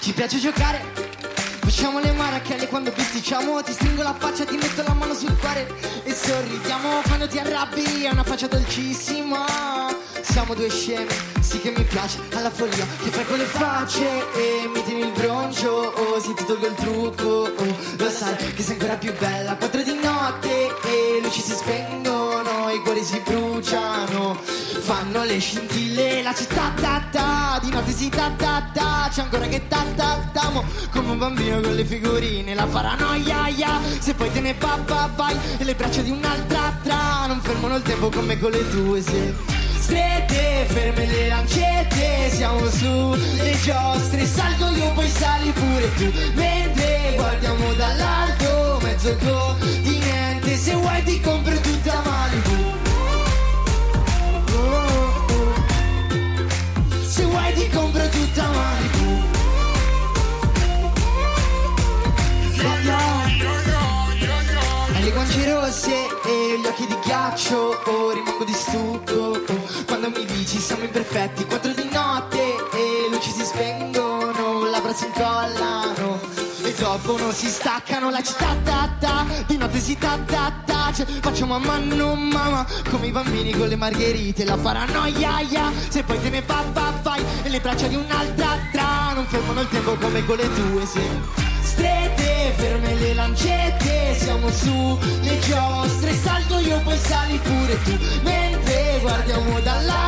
Ci piace giocare? Facciamo le marachelle quando bisticciamo Ti stringo la faccia, ti metto la mano sul cuore E sorridiamo. Quando ti arrabbi È una faccia dolcissima. Siamo due scemi, sì che mi piace. Alla follia che fai con le facce? E mi tieni il broncio Oh, se ti tolgo il trucco. Oh, lo sai che sei ancora più bella. Quattro di notte e luci si spengono I cuori si bruciano Fanno le scintille La città ta ta Di notte si ta ta ta C'è ancora che ta ta ta mo, Come un bambino con le figurine La paranoia ya. Se poi te ne va va vai E le braccia di un'altra tra Non fermano il tempo come con le tue se Strette, ferme le lancette Siamo su le giostre Salgo io poi sali pure tu Mentre guardiamo dall'alto Mezzo continente rosse e gli occhi di ghiaccio Oh, rimango di stucco Quando mi dici siamo imperfetti Quattro di notte e luci si spengono Labbra si incollano. E dopo non si staccano La città ta ta Di notte si ta ta ta. Cioè, Facciamo mamma non mamma Come i bambini con le margherite La paranoia ya. Se poi te ne va va vai E le braccia di un'altra tra. Non fermano il tempo come con le tue se strette, ferme le lancette, siamo su le giostre, salto io poi sali pure tu, mentre guardiamo dall'alto.